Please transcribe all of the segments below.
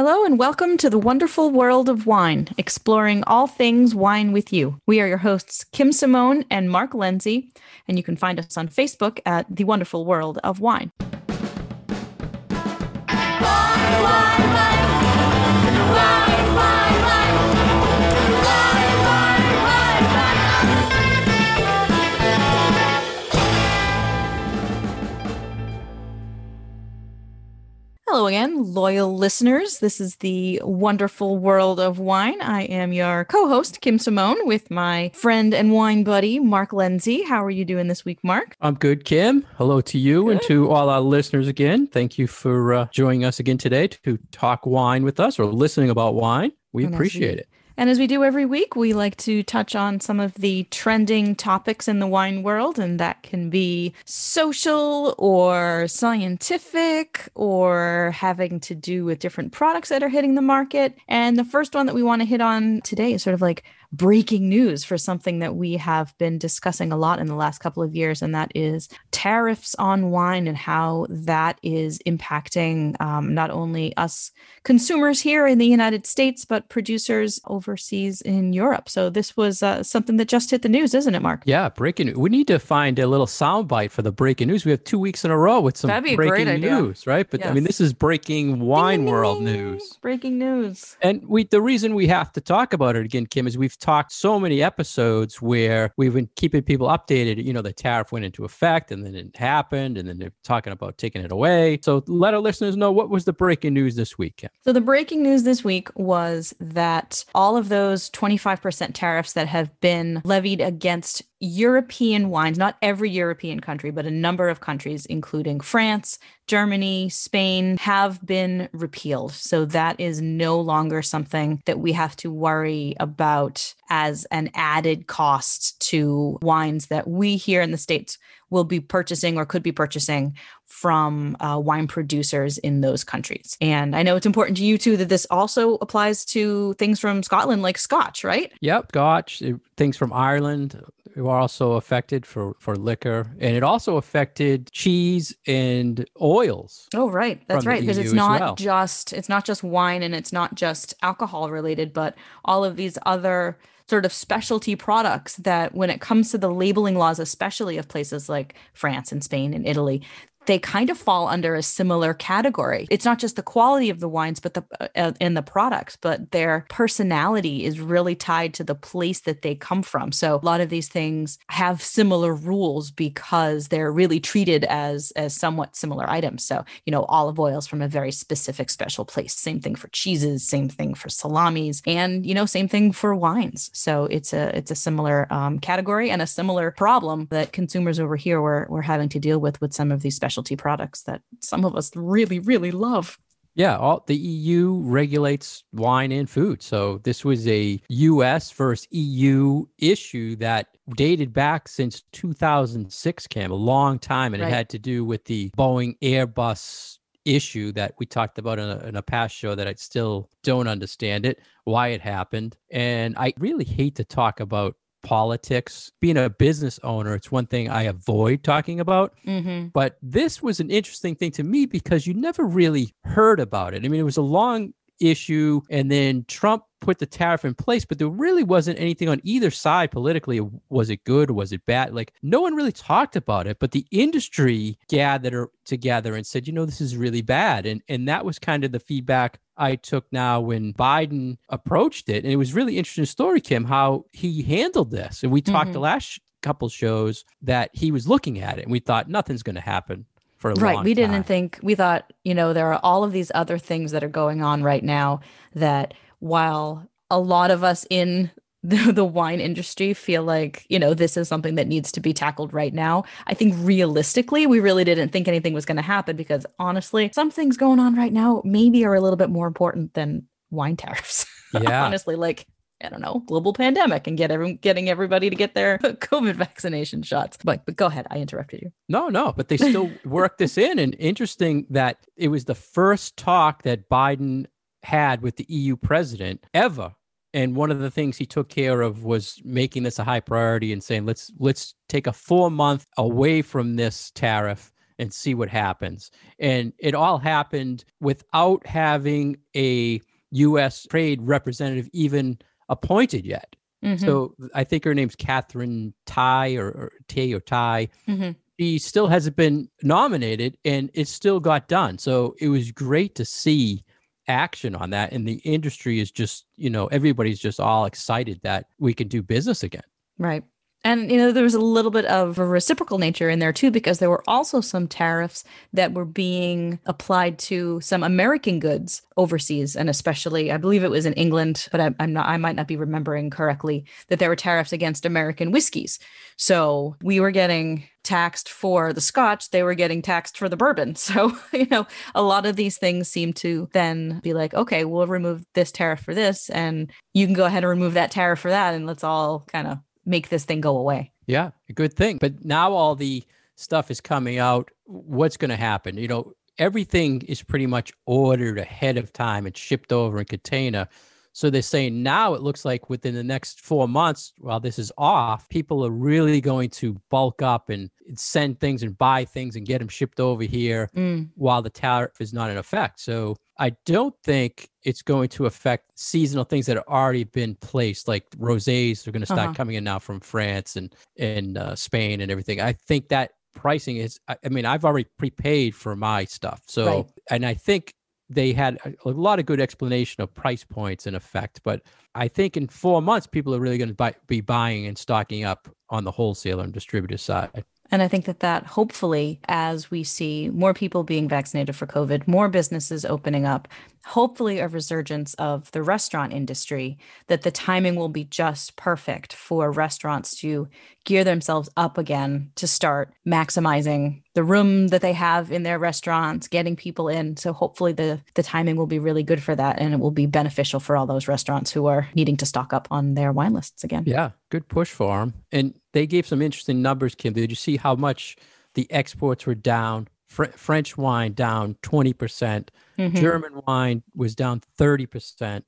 Hello and welcome to the wonderful world of wine, exploring all things wine with you. We are your hosts, Kim Simone and Mark Lindsay, and you can find us on Facebook at The Wonderful World of Wine. Hello again, loyal listeners. This is the wonderful world of wine. I am your co host, Kim Simone, with my friend and wine buddy, Mark Lindsay. How are you doing this week, Mark? I'm good, Kim. Hello to you good. and to all our listeners again. Thank you for uh, joining us again today to talk wine with us or listening about wine. We and appreciate it. And as we do every week, we like to touch on some of the trending topics in the wine world, and that can be social or scientific or having to do with different products that are hitting the market. And the first one that we want to hit on today is sort of like breaking news for something that we have been discussing a lot in the last couple of years, and that is tariffs on wine and how that is impacting um, not only us consumers here in the United States, but producers overseas in Europe. So this was uh, something that just hit the news, isn't it, Mark? Yeah, breaking. We need to find a little soundbite for the breaking news. We have two weeks in a row with some breaking news, right? But yes. I mean, this is breaking wine ding, ding, world ding. news. Breaking news. And we, the reason we have to talk about it again, Kim, is we've talked so many episodes where we've been keeping people updated. You know, the tariff went into effect and then it happened, and then they're talking about taking it away. So let our listeners know what was the breaking news this week. So the breaking news this week was that all of those 25% tariffs that have been levied against European wines, not every European country, but a number of countries, including France, Germany, Spain, have been repealed. So that is no longer something that we have to worry about as an added cost to wines that we here in the States will be purchasing or could be purchasing from uh, wine producers in those countries. And I know it's important to you too that this also applies to things from Scotland, like Scotch, right? Yep, Scotch, things from Ireland were also affected for for liquor, and it also affected cheese and oils. Oh, right, that's right, because it's not well. just it's not just wine and it's not just alcohol related, but all of these other sort of specialty products that when it comes to the labeling laws especially of places like France and Spain and Italy they kind of fall under a similar category. It's not just the quality of the wines, but the uh, and the products, but their personality is really tied to the place that they come from. So a lot of these things have similar rules because they're really treated as as somewhat similar items. So you know, olive oils from a very specific special place. Same thing for cheeses. Same thing for salamis, and you know, same thing for wines. So it's a it's a similar um, category and a similar problem that consumers over here were were having to deal with with some of these special specialty products that some of us really, really love. Yeah, all the EU regulates wine and food. So this was a US versus EU issue that dated back since 2006, Kim, a long time. And right. it had to do with the Boeing Airbus issue that we talked about in a, in a past show that I still don't understand it, why it happened. And I really hate to talk about politics. Being a business owner, it's one thing I avoid talking about. Mm-hmm. But this was an interesting thing to me because you never really heard about it. I mean, it was a long issue, and then Trump put the tariff in place, but there really wasn't anything on either side politically. Was it good? Was it bad? Like no one really talked about it, but the industry gathered together and said, you know, this is really bad. And and that was kind of the feedback I took now when Biden approached it. And it was really interesting story, Kim, how he handled this. And we talked mm-hmm. the last couple shows that he was looking at it and we thought nothing's going to happen for a right we didn't time. think we thought you know there are all of these other things that are going on right now that while a lot of us in the, the wine industry feel like you know this is something that needs to be tackled right now i think realistically we really didn't think anything was going to happen because honestly some things going on right now maybe are a little bit more important than wine tariffs yeah honestly like I don't know, global pandemic and get everyone getting everybody to get their COVID vaccination shots. But but go ahead, I interrupted you. No, no, but they still worked this in. And interesting that it was the first talk that Biden had with the EU president ever. And one of the things he took care of was making this a high priority and saying, let's let's take a four month away from this tariff and see what happens. And it all happened without having a U.S. trade representative even appointed yet. Mm-hmm. So I think her name's Katherine Tai or, or Tay or Tai. Mm-hmm. She still hasn't been nominated, and it still got done. So it was great to see action on that, and the industry is just you know everybody's just all excited that we can do business again. Right. And, you know, there was a little bit of a reciprocal nature in there too, because there were also some tariffs that were being applied to some American goods overseas. And especially, I believe it was in England, but I, am not, I might not be remembering correctly that there were tariffs against American whiskeys. So we were getting taxed for the scotch, they were getting taxed for the bourbon. So, you know, a lot of these things seem to then be like, okay, we'll remove this tariff for this, and you can go ahead and remove that tariff for that, and let's all kind of make this thing go away. Yeah, good thing. But now all the stuff is coming out. What's going to happen? You know, everything is pretty much ordered ahead of time and shipped over in container. So they're saying now it looks like within the next four months, while this is off, people are really going to bulk up and send things and buy things and get them shipped over here mm. while the tariff is not in effect. So I don't think it's going to affect seasonal things that have already been placed, like rosés are going to start uh-huh. coming in now from France and and uh, Spain and everything. I think that pricing is. I, I, mean, I've already prepaid for my stuff, so right. and I think they had a, a, lot of good explanation of price points and effect. But I think in four months, people are really going to buy, be buying and stocking up on the wholesaler and distributor side. And I think that that hopefully, as we see more people being vaccinated for COVID, more businesses opening up, hopefully a resurgence of the restaurant industry, that the timing will be just perfect for restaurants to gear themselves up again to start maximizing the room that they have in their restaurants, getting people in. So hopefully the the timing will be really good for that and it will be beneficial for all those restaurants who are needing to stock up on their wine lists again. Yeah, good push for them. And they gave some interesting numbers, Kim. Did you see how much the exports were down? Fr- French wine down 20%, percent. Mm hmm German wine was down 30%,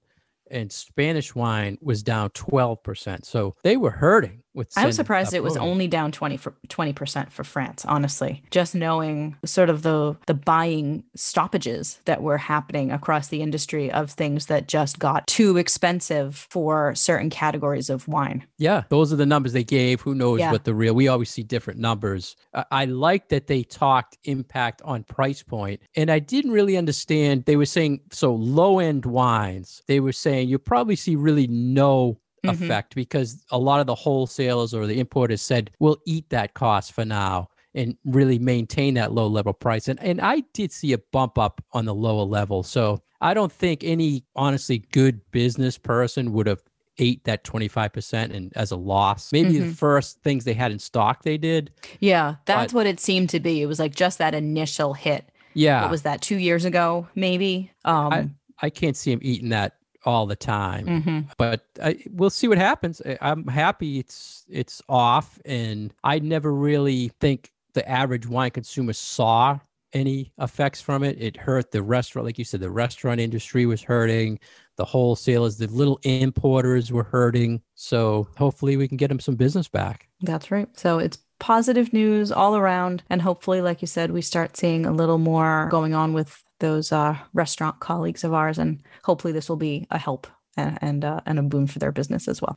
and Spanish wine was down 12%. So they were hurting with I'm surprised it was only down 20 for 20% for France, honestly. Just knowing sort of the the buying stoppages that were happening across the industry of things that just got too expensive for certain categories of wine. Yeah, those are the numbers they gave. Who knows yeah. what the real? We always see different numbers. I, I like that they talked impact on price point, and I didn't really understand. They were saying so low end wines. They were saying you probably see really no mm-hmm. effect because a lot of the wholesalers or the importers said we'll eat that cost for now and really maintain that low level price. And and I did see a bump up on the lower level. So I don't think any honestly good business person would have ate that 25% and as a loss. Maybe mm-hmm. the first things they had in stock they did. Yeah, that's but, what it seemed to be. It was like just that initial hit. Yeah. What was that 2 years ago maybe? Um I, I can't see him eating that all the time. Mm-hmm. But I, we'll see what happens. I'm happy it's it's off, and I never really think the average wine consumer saw any effects from it. It hurt the restaurant, like you said, the restaurant industry was hurting. The wholesalers, the little importers were hurting. So hopefully we can get them some business back. That's right. So it's positive news all around. And hopefully, like you said, we start seeing a little more going on with those uh, restaurant colleagues of ours, and hopefully this will be a help and and, uh, and a boon for their business as well.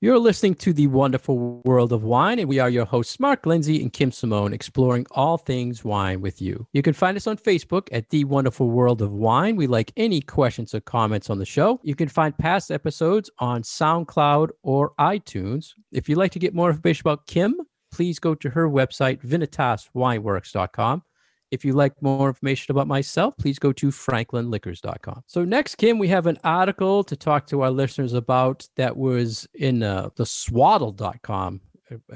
You're listening to The Wonderful World of Wine, and we are your hosts, Mark Lindsay and Kim Simone, exploring all things wine with you. You can find us on Facebook at The Wonderful World of Wine. We like any questions or comments on the show. You can find past episodes on SoundCloud or iTunes. If you'd like to get more information about Kim, please go to her website, vinitaswineworks.com. If you'd like more information about myself, please go to franklinliquors.com. So, next, Kim, we have an article to talk to our listeners about that was in uh, the swaddle.com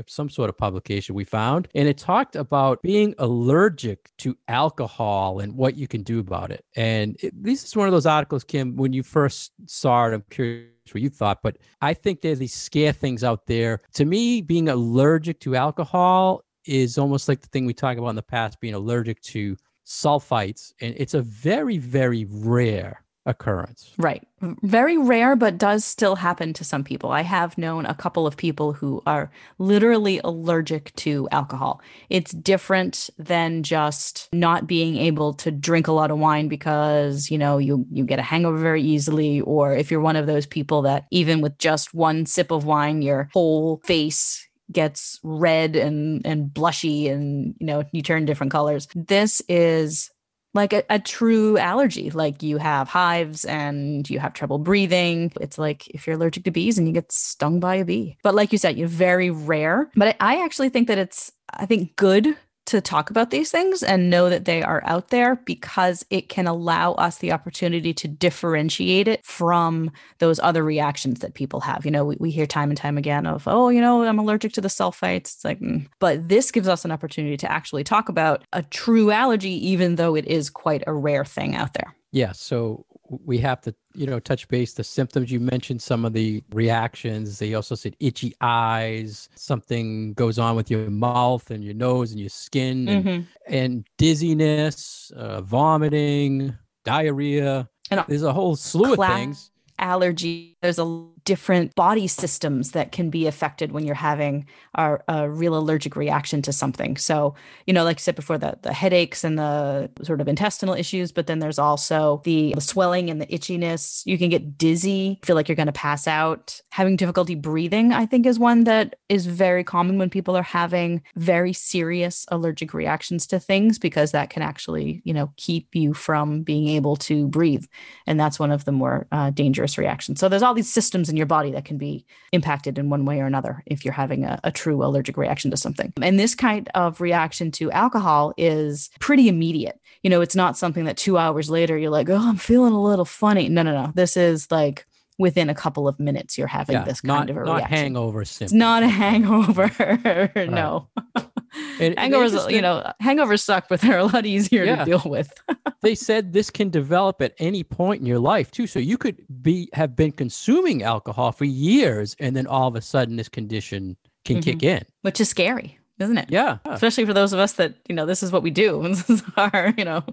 some sort of publication we found and it talked about being allergic to alcohol and what you can do about it and it, this is one of those articles kim when you first saw it i'm curious what you thought, but I think there's these scare things out there. To me, being allergic to alcohol is almost like the thing we talked about in the past, being allergic to sulfites. And it's a very, very rare occurrence. Right. Very rare, but does still happen to some people. I have known a couple of people who are literally allergic to alcohol. It's different than just not being able to drink a lot of wine because, you know, you you get a hangover very easily or if you're one of those people that even with just one sip of wine your whole face gets red and and blushy and you know you turn different colors. This is like a, a, true allergy. Like you have hives and you have trouble breathing. It's like if you're allergic to bees and you get stung by a bee. But like you said, you're very rare. But I, I actually think that it's, I think, good to talk about these things and know that they are out there because it can allow us the opportunity to differentiate it from those other reactions that people have. You know, we, we hear time and time again of, oh, you know, I'm allergic to the sulfites. It's like, mm. but this gives us an opportunity to actually talk about a true allergy, even though it is quite a rare thing out there. Yeah. So we have to, you know, touch base the symptoms. You mentioned some of the reactions. They also said itchy eyes, something goes on with your mouth and your nose and your skin, and, mm-hmm. and dizziness, uh, vomiting, diarrhea. And there's a whole slew of things. Allergy. There's a different body systems that can be affected when you're having a, a, real allergic reaction to something. So, you know, like I said before, the, the headaches and the sort of intestinal issues, but then there's also the, the swelling and the itchiness. You can get dizzy, feel like you're going to pass out. Having difficulty breathing, I think, is one that is very common when people are having very serious allergic reactions to things because that can actually, you know, keep you from being able to breathe. And that's one of the more uh, dangerous reactions. So there's all these systems in your body that can be impacted in one way or another if you're having a, a true allergic reaction to something. And this kind of reaction to alcohol is pretty immediate. You know, it's not something that two hours later you're like, oh, I'm feeling a little funny. No, no, no. This is like within a couple of minutes you're having yeah, this kind not, of a not reaction. hangover symptoms. It's not a hangover. no. And, hangovers, you know, hangovers suck, but they're a lot easier yeah. to deal with. they said this can develop at any point in your life too. So you could be have been consuming alcohol for years, and then all of a sudden this condition can mm-hmm. kick in, which is scary isn't it? Yeah. Especially for those of us that, you know, this is what we do. This is our, you know,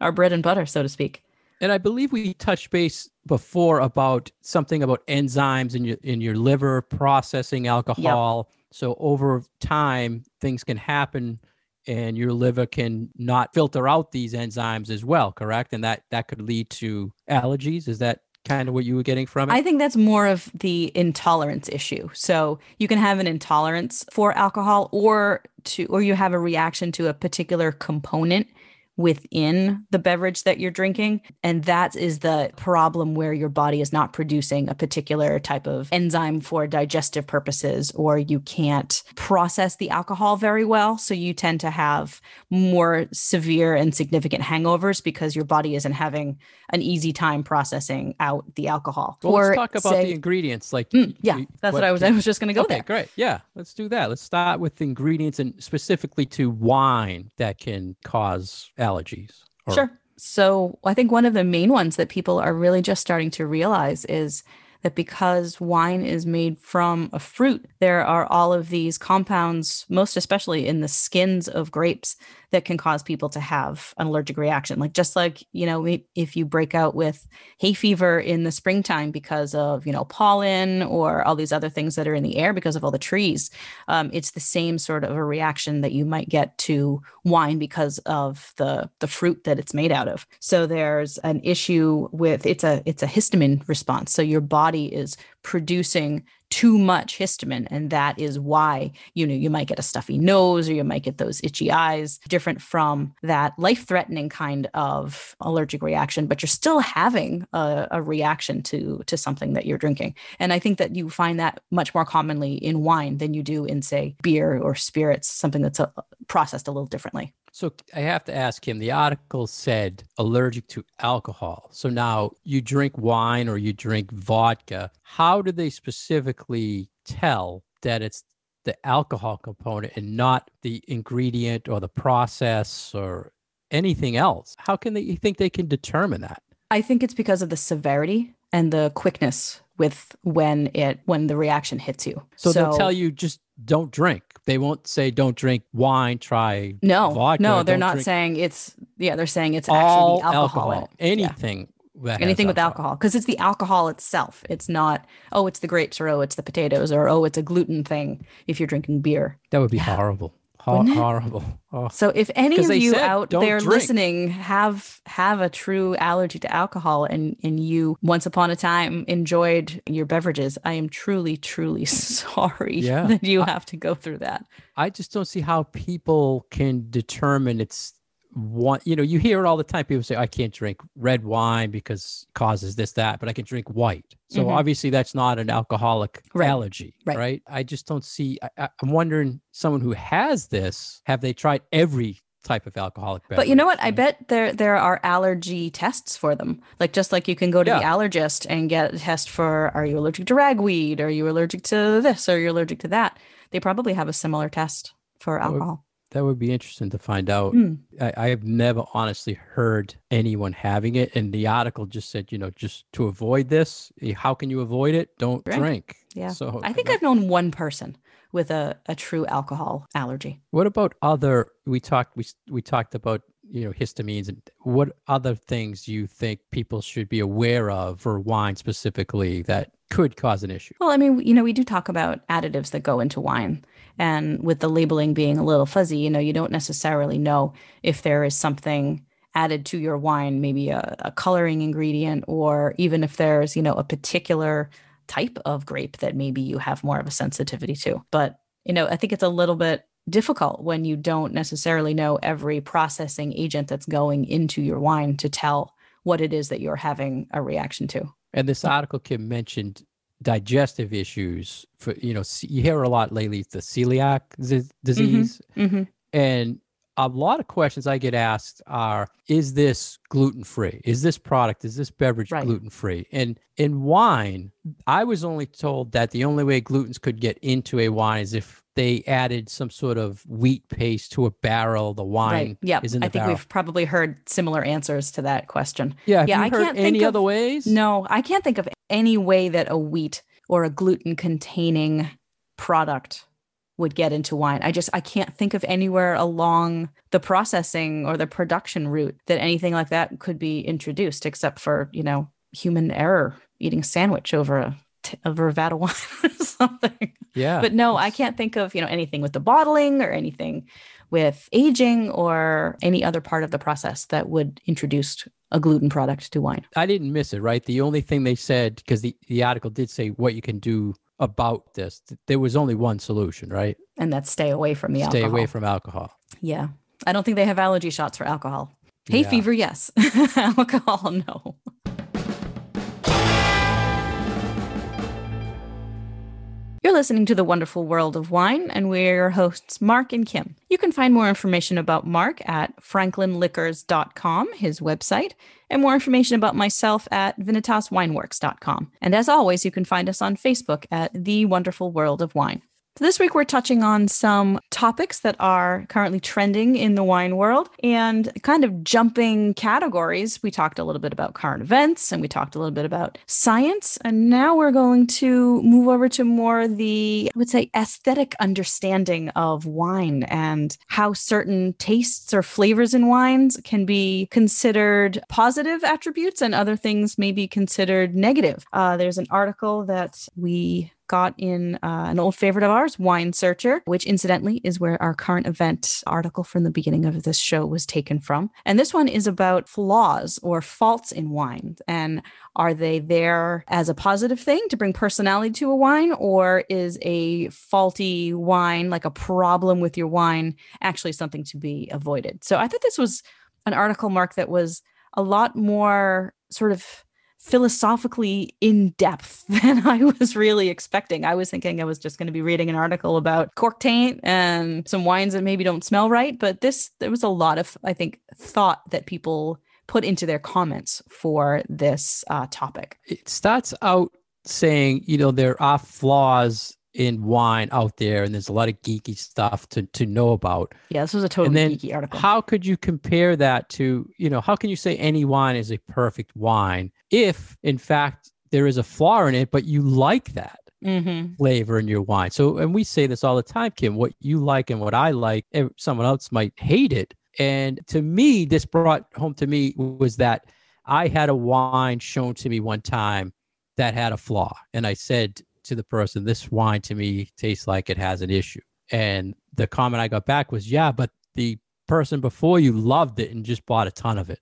our bread and butter, so to speak. And I believe we touched base before about something about enzymes in your in your liver processing alcohol. Yep. So over time, things can happen and your liver can not filter out these enzymes as well, correct? And that that could lead to allergies. Is that kind of what you were getting from it? I think that's more of the intolerance issue. So you can have an intolerance for alcohol or to or you have a reaction to a particular component within the beverage that you're drinking. And that is the problem where your body is not producing a particular type of enzyme for digestive purposes, or you can't process the alcohol very well. So you tend to have more severe and significant hangovers because your body isn't having an easy time processing out the alcohol. Well, or let's talk about say, the ingredients. Like, mm, yeah, that's what, what, I was. I was just going to go okay, there. Great. Yeah, let's do that. Let's start with the ingredients and specifically to wine that can cause allergies? Or- sure. So I think one of the main ones that people are really just starting to realize is that because wine is made from a fruit, there are all of these compounds, most especially in the skins of grapes, that can cause people to have an allergic reaction. Like just like, you know, if you break out with hay fever in the springtime because of, you know, pollen or all these other things that are in the air because of all the trees, um, it's the same sort of a reaction that you might get to wine because of the the fruit that it's made out of. So there's an issue with it's a it's a histamine response. So your body is producing too much histamine and that is why you know you might get a stuffy nose or you might get those itchy eyes different from that life threatening kind of allergic reaction but you're still having a, a, reaction to to something that you're drinking. And i think that you find that much more commonly in wine than you do in say beer or spirits something that's a, uh, processed a little differently so I have to ask Kim the article said allergic to alcohol. So now you drink wine or you drink vodka. How do they specifically tell that it's the alcohol component and not the ingredient or the process or anything else? How can they you think they can determine that? I think it's because of the severity and the quickness with when it when the reaction hits you. So, so they'll tell you just don't drink. They won't say don't drink wine. Try no, vodka, no. They're not saying it's yeah. They're saying it's all actually alcohol. alcohol anything. Yeah. anything with alcohol because it's the alcohol itself. It's not oh it's the grapes or oh it's the potatoes or oh it's a gluten thing if you're drinking beer. That would be yeah. horrible. Ho- horrible. Oh. So if any of you out there drink. listening have have a true allergy to alcohol and and you once upon a time enjoyed your beverages, I am truly truly sorry yeah. that you have to go through that. I just don't see how people can determine it's one you know you hear it all the time people say i can't drink red wine because causes this that but i can drink white so mm-hmm. obviously that's not an alcoholic right. allergy right. right. i just don't see I, i'm wondering someone who has this have they tried every type of alcoholic beverage. But you know what? I bet there there are allergy tests for them. Like just like you can go to yeah. the allergist and get a test for are you allergic to ragweed? Are you allergic to this? Are you allergic to that? They probably have a similar test for alcohol. That would be interesting to find out. Mm. I, have never honestly heard anyone having it. And the article just said, you know, just to avoid this, eh, how can you avoid it? Don't drink. drink. Yeah. So I think I've known one person with a, a true alcohol allergy. What about other we talked we we talked about you know histamines and what other things you think people should be aware of for wine specifically that could cause an issue well i mean you know we do talk about additives that go into wine and with the labeling being a little fuzzy, you know, you don't necessarily know if there is something added to your wine, maybe a, a coloring ingredient, or even if there's, you know, a particular type of grape that maybe you have more of a sensitivity to. But, you know, I think it's a little bit difficult when you don't necessarily know every processing agent that's going into your wine to tell what it is that you're having a reaction to. And this article Kim mentioned digestive issues for you know you hear a lot lately the celiac z- disease mm-hmm. Mm-hmm. and a lot of questions i get asked are is this gluten free is this product is this beverage right. gluten free and in wine i was only told that the only way glutens could get into a wine is if they added some sort of wheat paste to a barrel. The wine, right. yeah. I think barrel. we've probably heard similar answers to that question. Yeah, yeah. I can't think any of, other ways. No, I can't think of any way that a wheat or a gluten containing product would get into wine. I just I can't think of anywhere along the processing or the production route that anything like that could be introduced except for, you know, human error eating a sandwich over a over a vat of wine or something. Yeah. But no, I can't think of, you know, anything with the bottling or anything with aging or any other part of the process that would introduce a gluten product to wine. I didn't miss it, right? The only thing they said, because the, the article did say what you can do about this, there was only one solution, right? And that's stay away from the stay alcohol. Stay away from alcohol. Yeah. I don't think they have allergy shots for alcohol. Hay yeah. fever, yes. alcohol, no. Listening to The Wonderful World of Wine, and we're your hosts, Mark and Kim. You can find more information about Mark at franklinliquors.com, his website, and more information about myself at vinitaswineworks.com. And as always, you can find us on Facebook at The Wonderful World of Wine. So this week we're touching on some topics that are currently trending in the wine world and kind of jumping categories. We talked a little bit about current events and we talked a little bit about science. And now we're going to move over to more the, I would say, aesthetic understanding of wine and how certain tastes or flavors in wines can be considered positive attributes and other things may be considered negative. Uh, there's an article that we got in uh, an old favorite of ours, Wine Searcher, which incidentally is where our current event article from the beginning of this show was taken from. And this one is about flaws or faults in wine. And are they there as a positive thing to bring personality to a wine, or is a faulty wine, like a problem with your wine, actually something to be avoided? So I thought this was an article, Mark, that was a lot more sort of philosophically in depth than I was really expecting. I was thinking I was just going to be reading an article about cork taint and some wines that maybe don't smell right, but this there was a lot of I think thought that people put into their comments for this uh, topic. It starts out saying, you know, there are flaws in wine out there and there's a lot of geeky stuff to to know about. Yeah, this was a totally then geeky article. How could you compare that to, you know, how can you say any wine is a perfect wine if in fact there is a flaw in it, but you like that? Mm-hmm. flavor in your wine. So, and we say this all the time, Kim. What you like and what I like, someone else might hate it. And to me, this brought home to me was that I had a wine shown to me one time that had a flaw. And I said to the person, This wine to me tastes like it has an issue. And the comment I got back was, Yeah, but the person before you loved it and just bought a ton of it.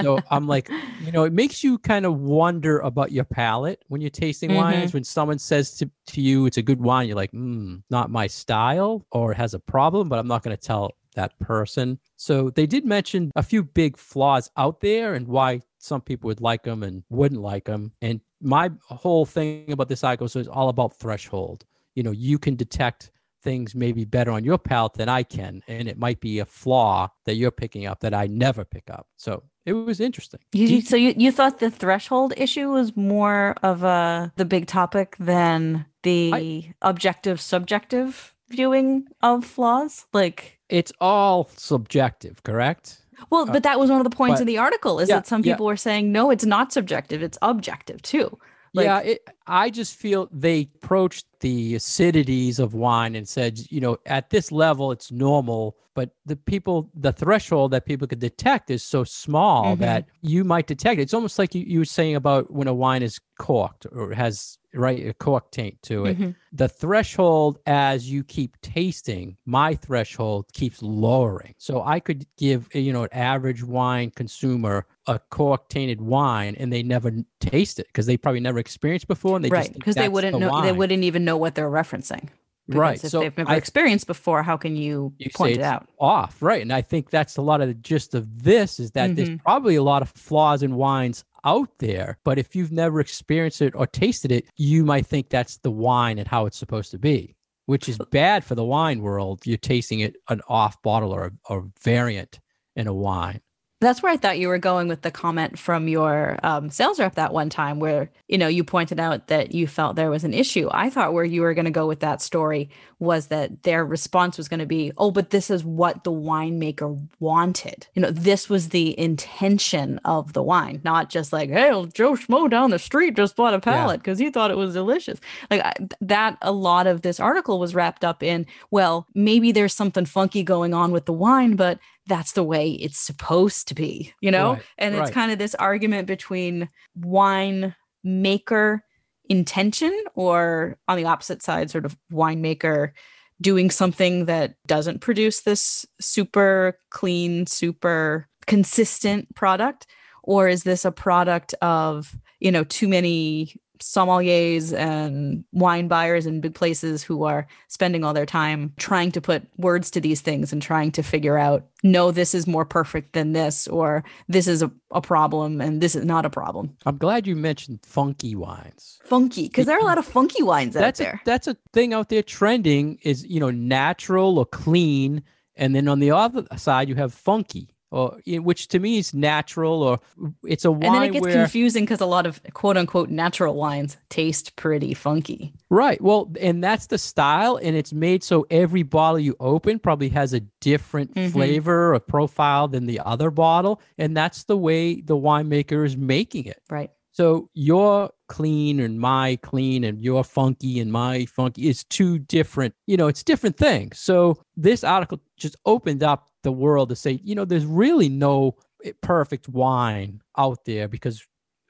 So I'm like, you know, it makes you kind of wonder about your palate when you're tasting mm-hmm. wines. When someone says to, to you, it's a good wine, you're like, mm, not my style or has a problem, but I'm not going to tell that person. So they did mention a few big flaws out there and why some people would like them and wouldn't like them. And my whole thing about this article is all about threshold. You know, you can detect things maybe better on your palate than I can. And it might be a flaw that you're picking up that I never pick up. So it was interesting. You, so you, you thought the threshold issue was more of a the big topic than the I, objective subjective viewing of flaws? Like it's all subjective, correct? Well, but that was one of the points but, in the article is yeah, that some people yeah. were saying no, it's not subjective, it's objective too. Like, yeah, it, I just feel they approached the acidities of wine and said, you know, at this level, it's normal, but the people, the threshold that people could detect is so small mm-hmm. that you might detect it. It's almost like you, you were saying about when a wine is corked or has right a cork taint to it mm-hmm. the threshold as you keep tasting my threshold keeps lowering so i could give you know an average wine consumer a cork tainted wine and they never taste it because they probably never experienced before and they right because they wouldn't the know wine. they wouldn't even know what they're referencing because right if so they've never I, experienced before how can you, you point it out off right and i think that's a lot of the gist of this is that mm-hmm. there's probably a lot of flaws in wines out there. But if you've never experienced it or tasted it, you might think that's the wine and how it's supposed to be, which is bad for the wine world. You're tasting it an off bottle or a variant in a wine. That's where I thought you were going with the comment from your um, sales rep that one time, where you know you pointed out that you felt there was an issue. I thought where you were going to go with that story was that their response was going to be, "Oh, but this is what the winemaker wanted. You know, this was the intention of the wine, not just like, hey, Joe Schmo down the street just bought a pallet because yeah. he thought it was delicious." Like I, that, a lot of this article was wrapped up in, well, maybe there's something funky going on with the wine, but that's the way it's supposed to be, you know? Right, and it's right. kind of this argument between wine maker intention or on the opposite side, sort of winemaker doing something that doesn't produce this super clean, super consistent product? Or is this a product of, you know, too many sommeliers and wine buyers in big places who are spending all their time trying to put words to these things and trying to figure out no this is more perfect than this or this is a, a problem and this is not a problem. I'm glad you mentioned funky wines. Funky because there are a lot of funky wines that's out there. a, that's a thing out there trending is you know natural or clean and then on the other side you have funky or which to me is natural or it's a wine and then it gets where, confusing because a lot of quote unquote natural wines taste pretty funky right well and that's the style and it's made so every bottle you open probably has a different mm-hmm. flavor or profile than the other bottle and that's the way the winemaker is making it right so your clean and my clean and your funky and my funky is two different, you know, it's different things. So this article just opened up the world to say, you know, there's really no eh, perfect wine out there because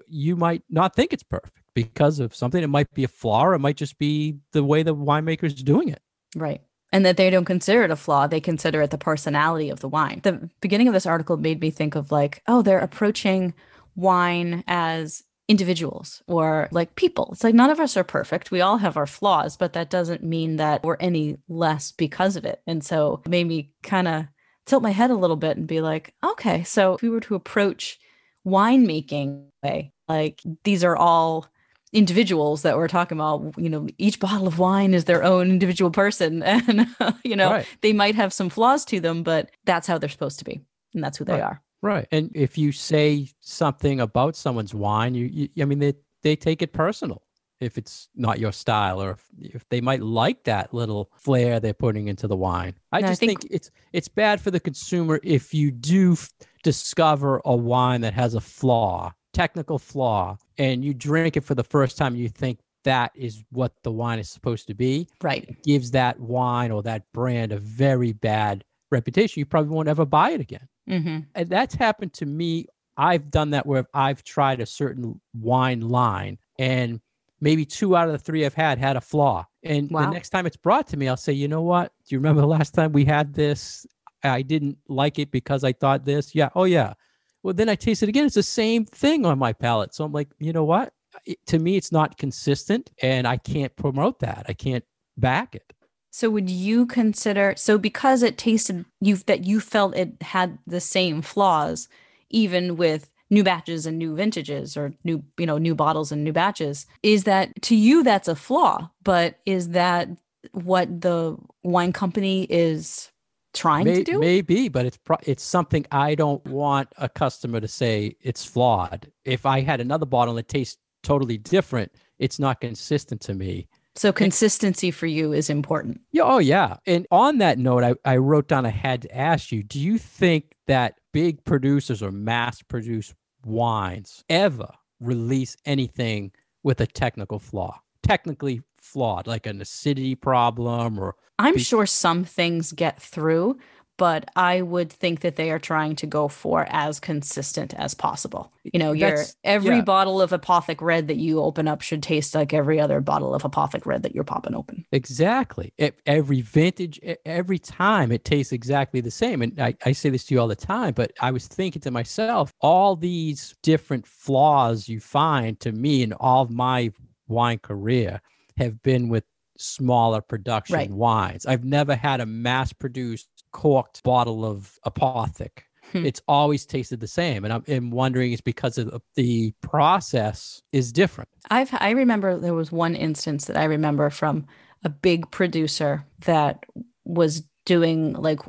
you might not think it's perfect because of something. It might be a flaw, it might just be the way the winemaker is doing it. Right. And that they don't consider it a flaw, they consider it the personality of the wine. The beginning of this article made me think of like, oh, they're approaching wine as individuals or like people. It's like none of us are perfect. We all have our flaws, but that doesn't mean that we're any less because of it. And so it made me kind of tilt my head a little bit and be like, okay, so if we were to approach winemaking way, like these are all individuals that we're talking about you know each bottle of wine is their own individual person and uh, you know right. they might have some flaws to them but that's how they're supposed to be and that's who they right. are Right. And if you say something about someone's wine, you, you I mean, they, they take it personal if it's not your style or if, if they might like that little flair they're putting into the wine. I no, just I think... think... it's it's bad for the consumer if you do f- discover a wine that has a flaw, technical flaw, and you drink it for the first time you think that is what the wine is supposed to be. Right. It gives that wine or that brand a very bad reputation. You probably won't ever buy it again. Mm-hmm. And that's happened to me I've done that where I've tried a certain wine line and maybe two out of the three I've had had a flaw. And wow. the next time it's brought to me, I'll say, you know what? Do you remember the last time we had this? I didn't like it because I thought this. Yeah. Oh, yeah. Well, then I taste it again. It's the same thing on my palate. So I'm like, you know what? It, to me, it's not consistent and I can't promote that. I can't back it. So would you consider so because it tasted you that you felt it had the same flaws, even with new batches and new vintages or new you know new bottles and new batches is that to you that's a flaw but is that what the wine company is trying May, to do maybe but it's pro- it's something i don't want a customer to say it's flawed if i had another bottle that tastes totally different it's not consistent to me so consistency for you is important. Yeah. Oh, yeah. And on that note, I, I wrote down I had to ask you, do you think that big producers or mass produced wines ever release anything with a technical flaw? Technically flawed, like an acidity problem or I'm sure some things get through, but I would think that they are trying to go for as consistent as possible. You know, your every yeah. bottle of Apothic Red that you open up should taste like every other bottle of Apothic Red that you're popping open. Exactly. Every vintage, every time it tastes exactly the same. And I, I say this to you all the time, but I was thinking to myself, all these different flaws you find to me in all of my wine career have been with smaller production right. wines. I've never had a mass produced corked bottle of apothic. Hmm. It's always tasted the same, and I'm, I'm wondering it's because of the process is different. I've I remember there was one instance that I remember from a big producer that was doing like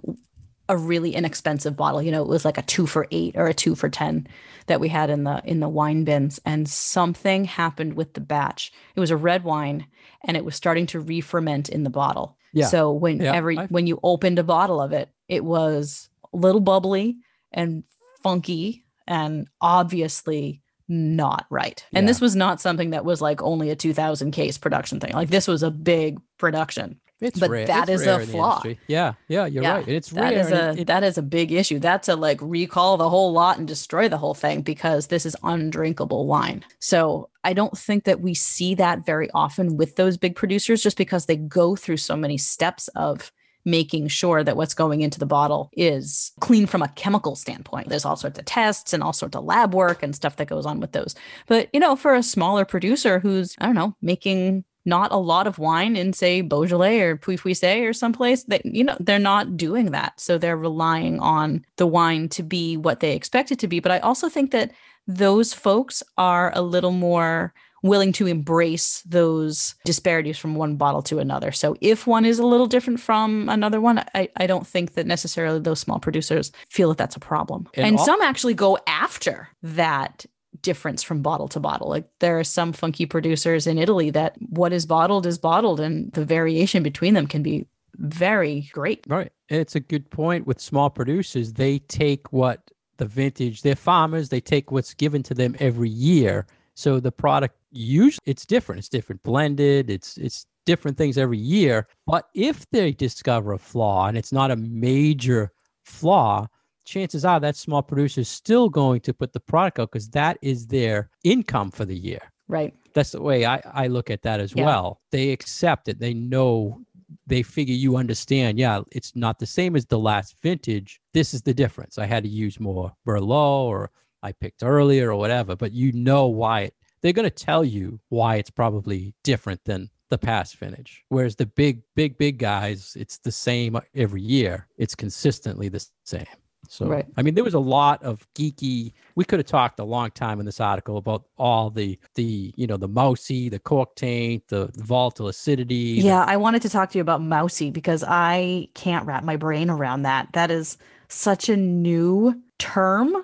a really inexpensive bottle. You know, it was like a two for eight or a two for ten that we had in the in the wine bins, and something happened with the batch. It was a red wine, and it was starting to re-ferment in the bottle. Yeah. So when yeah, every I've... when you opened a bottle of it, it was a little bubbly and funky and obviously not right. And yeah. this was not something that was like only a 2000 case production thing. Like this was a big production. It's but rare. that it's is a flaw. Yeah, yeah, you're yeah, right. It's that rare. Is a it, that is a big issue. That's a like recall the whole lot and destroy the whole thing because this is undrinkable wine. So I don't think that we see that very often with those big producers, just because they go through so many steps of making sure that what's going into the bottle is clean from a chemical standpoint. There's all sorts of tests and all sorts of lab work and stuff that goes on with those. But, you know, for a smaller producer who's, I don't know, making not a lot of wine in say Beaujolais or Pouilly-Fuissé or someplace that you know they're not doing that so they're relying on the wine to be what they expect it to be but I also think that those folks are a little more willing to embrace those disparities from one bottle to another. So if one is a little different from another one, I, I don't think that necessarily those small producers feel that that's a problem. And, and all- some actually go after that difference from bottle to bottle. Like there are some funky producers in Italy that what is bottled is bottled and the variation between them can be very great. Right. It's a good point with small producers. They take what the vintage, they're farmers, they take what's given to them every year. So the product usually it's different. It's different blended, it's it's different things every year. But if they discover a flaw and it's not a major flaw, chances are that small producer is still going to put the product out because that is their income for the year. Right. That's the way I, I look at that as yeah. well. They accept it. They know, they figure you understand. Yeah, it's not the same as the last vintage. This is the difference. I had to use more Merlot or I picked earlier or whatever, but you know why it, they're going to tell you why it's probably different than the past vintage. Whereas the big, big, big guys, it's the same every year. It's consistently the same. So, right. I mean, there was a lot of geeky. We could have talked a long time in this article about all the the you know the mousy, the cork taint, the volatile acidity. Yeah, the- I wanted to talk to you about mousy because I can't wrap my brain around that. That is such a new term,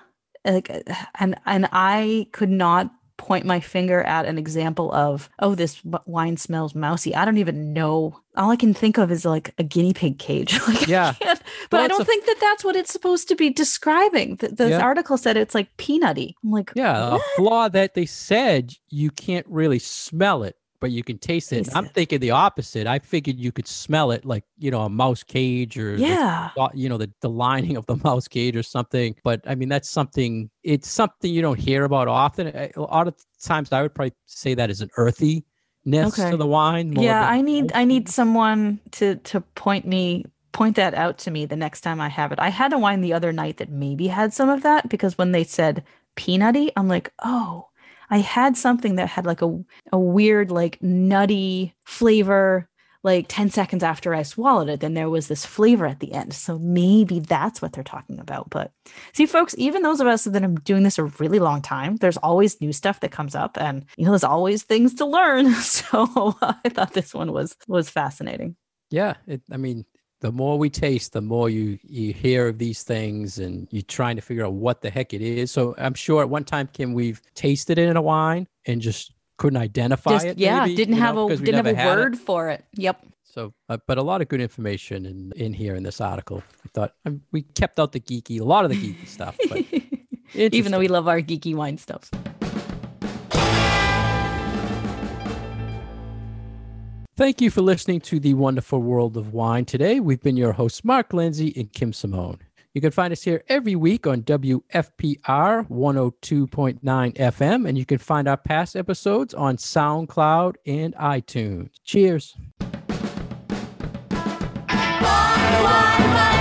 like, and and I could not point my finger at an example of, oh, this wine smells mousy. I don't even know. All I can think of is like a guinea pig cage. like, yeah. but well, I don't a... think that that's what it's supposed to be describing. The, the yeah. article said it's like peanutty. I'm like, yeah, what? a flaw that they said you can't really smell it, but you can taste it. Taste I'm it. thinking the opposite. I figured you could smell it like, you know, a mouse cage or yeah, the, you know, the, the lining of the mouse cage or something. But I mean, that's something, it's something you don't hear about often. A lot of times I would probably say that is an earthy okay. to the wine. yeah, I need I need someone to to point me point that out to me the next time I have it. I had a wine the other night that maybe had some of that because when they said peanutty, I'm like, oh, I had something that had like a a weird like nutty flavor like 10 seconds after I swallowed it, then there was this flavor at the end. So maybe that's what they're talking about. But see, folks, even those of us that have been doing this a really long time, there's always new stuff that comes up and you know, there's always things to learn. So I thought this one was was fascinating. Yeah. It, I mean, the more we taste, the more you you hear of these things and you're trying to figure out what the heck it is. So I'm sure at one time, Kim, we've tasted it in a wine and just couldn't identify just, it. Yeah, maybe, didn't have know, a didn't have a word it. for it. Yep. So, uh, but a lot of good information in in here in this article. I thought um, we kept out the geeky, a lot of the geeky stuff, but even though we love our geeky wine stuff. Thank you for listening to the wonderful world of wine today. We've been your hosts, Mark Lindsay and Kim Simone. You can find us here every week on WFPR 102.9 FM, and you can find our past episodes on SoundCloud and iTunes. Cheers. Wine, wine, wine.